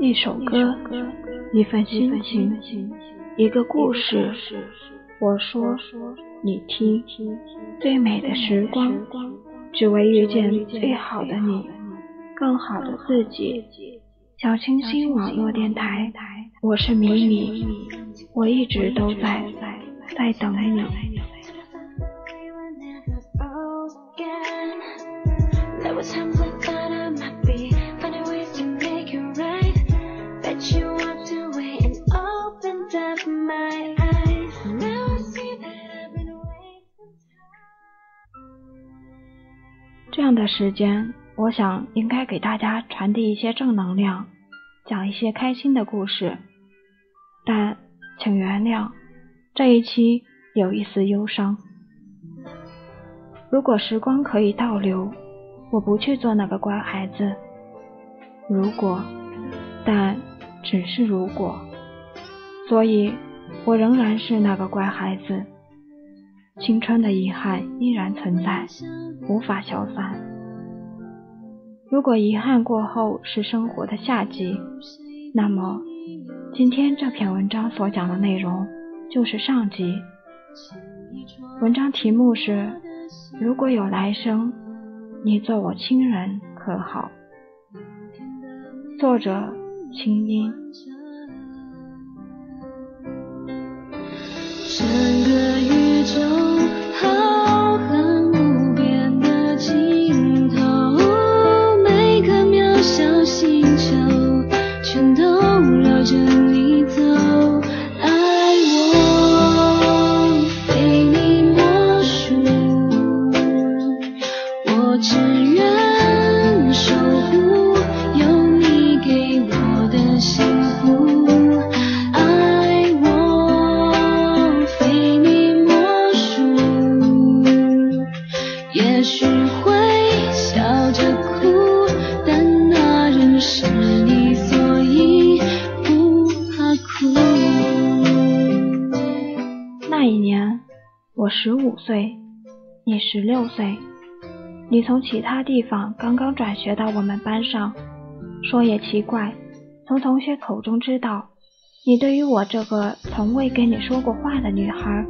一首歌，一份心情，一个故事。我说，你听。最美的时光，只为遇见最好的你，更好的自己。小清新网络电台，我是米米，我一直都在，在等你。时间，我想应该给大家传递一些正能量，讲一些开心的故事。但请原谅，这一期有一丝忧伤。如果时光可以倒流，我不去做那个乖孩子。如果，但只是如果，所以我仍然是那个乖孩子。青春的遗憾依然存在，无法消散。如果遗憾过后是生活的夏季，那么今天这篇文章所讲的内容就是上集。文章题目是：如果有来生，你做我亲人可好？作者：清音。整个十五岁，你十六岁，你从其他地方刚刚转学到我们班上。说也奇怪，从同学口中知道，你对于我这个从未跟你说过话的女孩，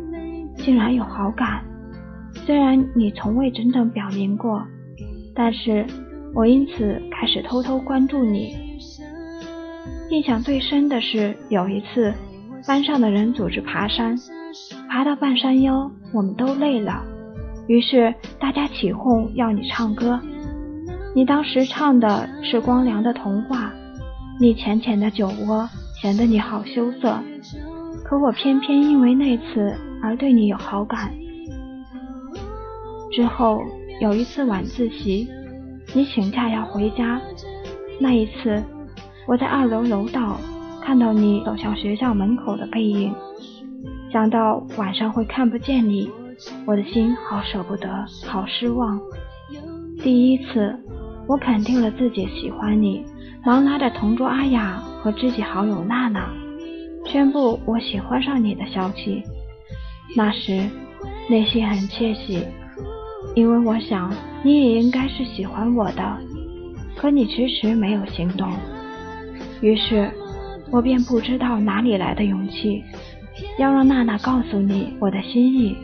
竟然有好感。虽然你从未真正表明过，但是我因此开始偷偷关注你。印象最深的是有一次，班上的人组织爬山。爬到半山腰，我们都累了，于是大家起哄要你唱歌。你当时唱的是光良的《童话》，你浅浅的酒窝显得你好羞涩，可我偏偏因为那次而对你有好感。之后有一次晚自习，你请假要回家，那一次我在二楼楼道看到你走向学校门口的背影。想到晚上会看不见你，我的心好舍不得，好失望。第一次，我肯定了自己喜欢你，忙拉着同桌阿雅和知己好友娜娜，宣布我喜欢上你的消息。那时内心很窃喜，因为我想你也应该是喜欢我的，可你迟迟没有行动。于是，我便不知道哪里来的勇气。要让娜娜告诉你我的心意。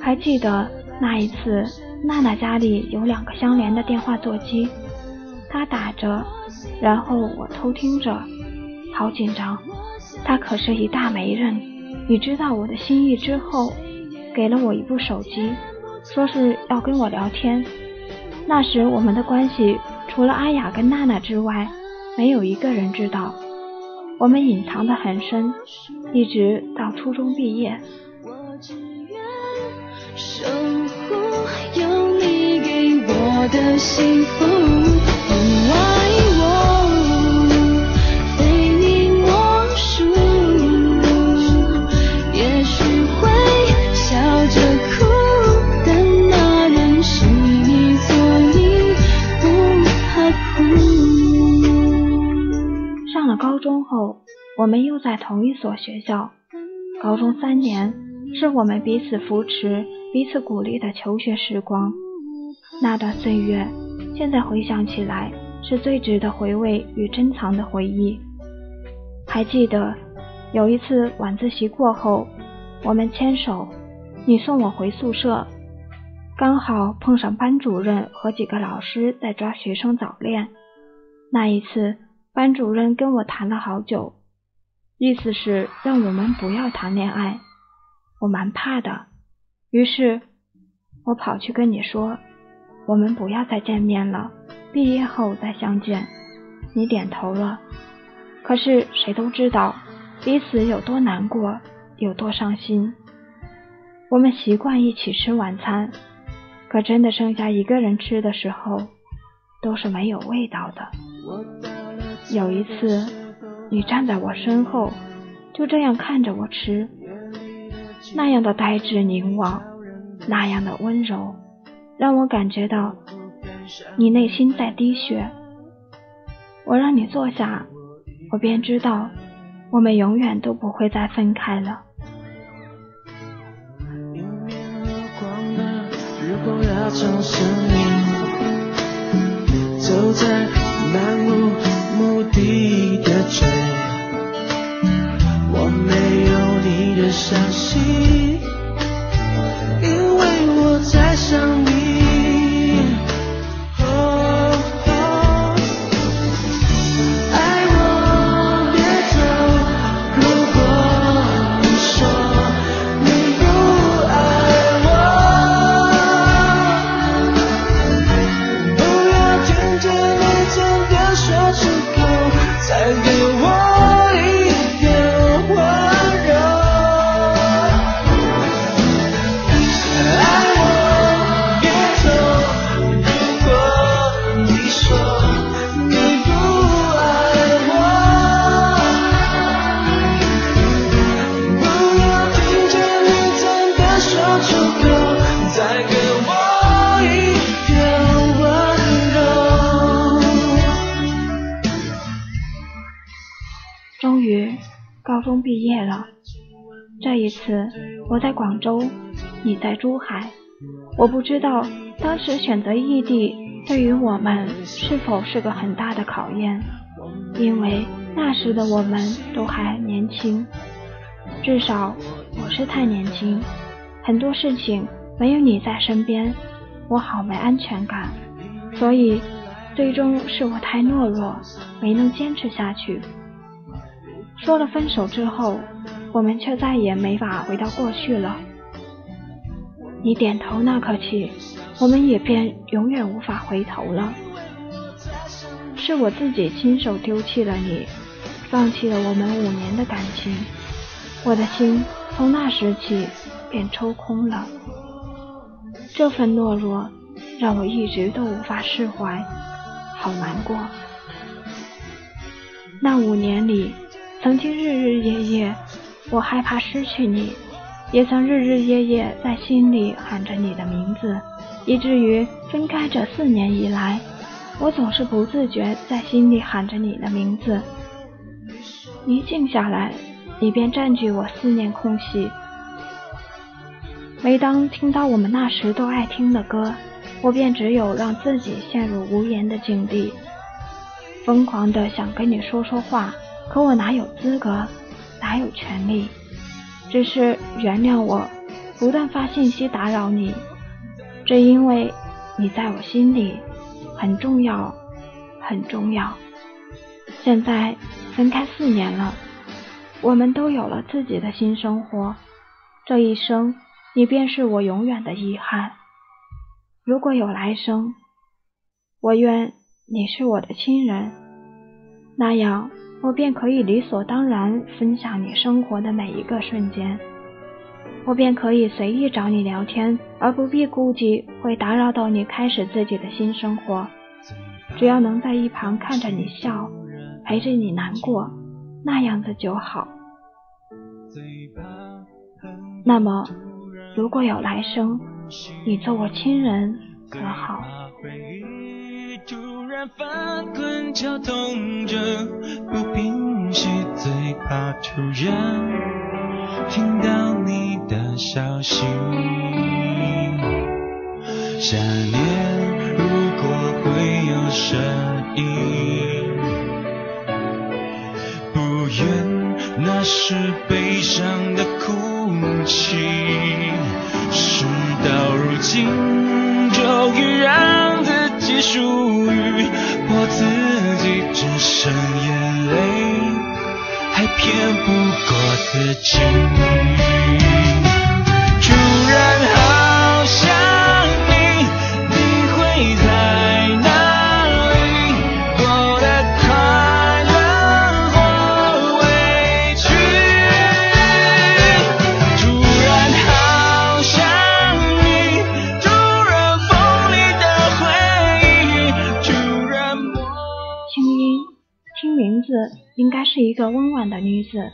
还记得那一次，娜娜家里有两个相连的电话座机，她打着，然后我偷听着，好紧张。她可是一大媒人，你知道我的心意之后，给了我一部手机，说是要跟我聊天。那时我们的关系，除了阿雅跟娜娜之外，没有一个人知道。我们隐藏的很深，一直到初中毕业。守护有你给我的幸福。我们又在同一所学校，高中三年是我们彼此扶持、彼此鼓励的求学时光。那段岁月，现在回想起来是最值得回味与珍藏的回忆。还记得有一次晚自习过后，我们牵手，你送我回宿舍，刚好碰上班主任和几个老师在抓学生早恋。那一次，班主任跟我谈了好久，意思是让我们不要谈恋爱。我蛮怕的，于是我跑去跟你说，我们不要再见面了，毕业后再相见。你点头了。可是谁都知道彼此有多难过，有多伤心。我们习惯一起吃晚餐，可真的剩下一个人吃的时候，都是没有味道的。有一次，你站在我身后，就这样看着我吃，那样的呆滞凝望，那样的温柔，让我感觉到你内心在滴血。我让你坐下。我便知道，我们永远都不会再分开了。走在漫无目的的追，我没有你的消息，毕业了，这一次我在广州，你在珠海。我不知道当时选择异地对于我们是否是个很大的考验，因为那时的我们都还年轻，至少我是太年轻，很多事情没有你在身边，我好没安全感，所以最终是我太懦弱，没能坚持下去。说了分手之后，我们却再也没法回到过去了。你点头那刻起，我们也便永远无法回头了。是我自己亲手丢弃了你，放弃了我们五年的感情。我的心从那时起便抽空了。这份懦弱让我一直都无法释怀，好难过。那五年里。曾经日日夜夜，我害怕失去你，也曾日日夜夜在心里喊着你的名字，以至于分开这四年以来，我总是不自觉在心里喊着你的名字。一静下来，你便占据我思念空隙。每当听到我们那时都爱听的歌，我便只有让自己陷入无言的境地，疯狂的想跟你说说话。可我哪有资格，哪有权利？只是原谅我，不断发信息打扰你，只因为你在我心里很重要，很重要。现在分开四年了，我们都有了自己的新生活，这一生你便是我永远的遗憾。如果有来生，我愿你是我的亲人，那样。我便可以理所当然分享你生活的每一个瞬间，我便可以随意找你聊天，而不必顾忌会打扰到你开始自己的新生活。只要能在一旁看着你笑，陪着你难过，那样子就好。那么，如果有来生，你做我亲人可好？突然听到你的消息想念如果会有声音不愿那是悲伤的哭泣事到如今终于让自己属于我自己只剩眼骗不过自己。应该是一个温婉的女子。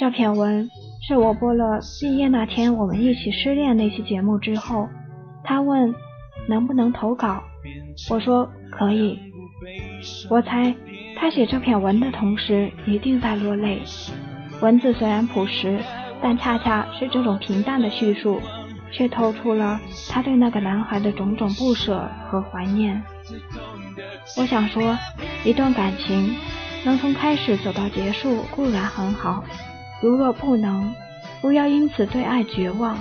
这篇文是我播了毕业那天我们一起失恋那期节目之后，他问能不能投稿，我说可以。我猜他写这篇文的同时一定在落泪。文字虽然朴实，但恰恰是这种平淡的叙述，却透出了他对那个男孩的种种不舍和怀念。我想说，一段感情。能从开始走到结束固然很好，如若不能，不要因此对爱绝望。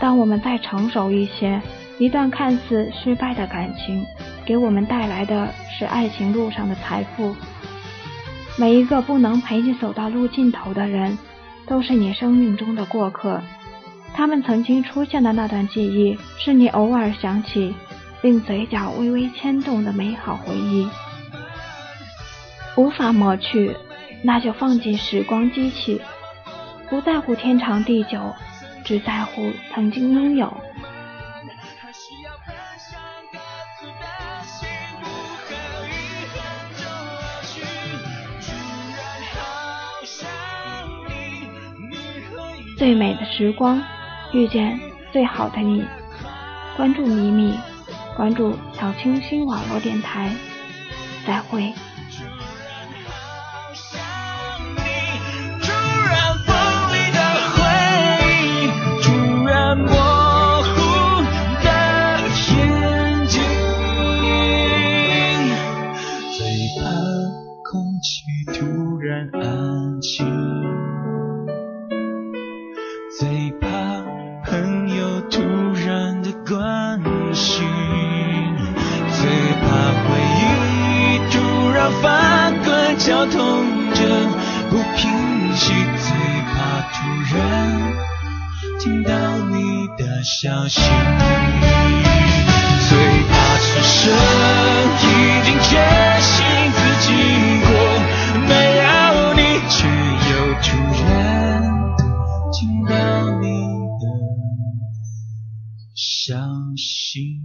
当我们再成熟一些，一段看似失败的感情，给我们带来的是爱情路上的财富。每一个不能陪你走到路尽头的人，都是你生命中的过客。他们曾经出现的那段记忆，是你偶尔想起，令嘴角微微牵动的美好回忆。无法抹去，那就放进时光机器，不在乎天长地久，只在乎曾经拥有。最美的时光，遇见最好的你。关注米米，关注小清新网络电台，再会。绞痛着不平息，最怕突然听到你的消息，最怕此生已经决心自己过，没有你却又突然听到你的消息。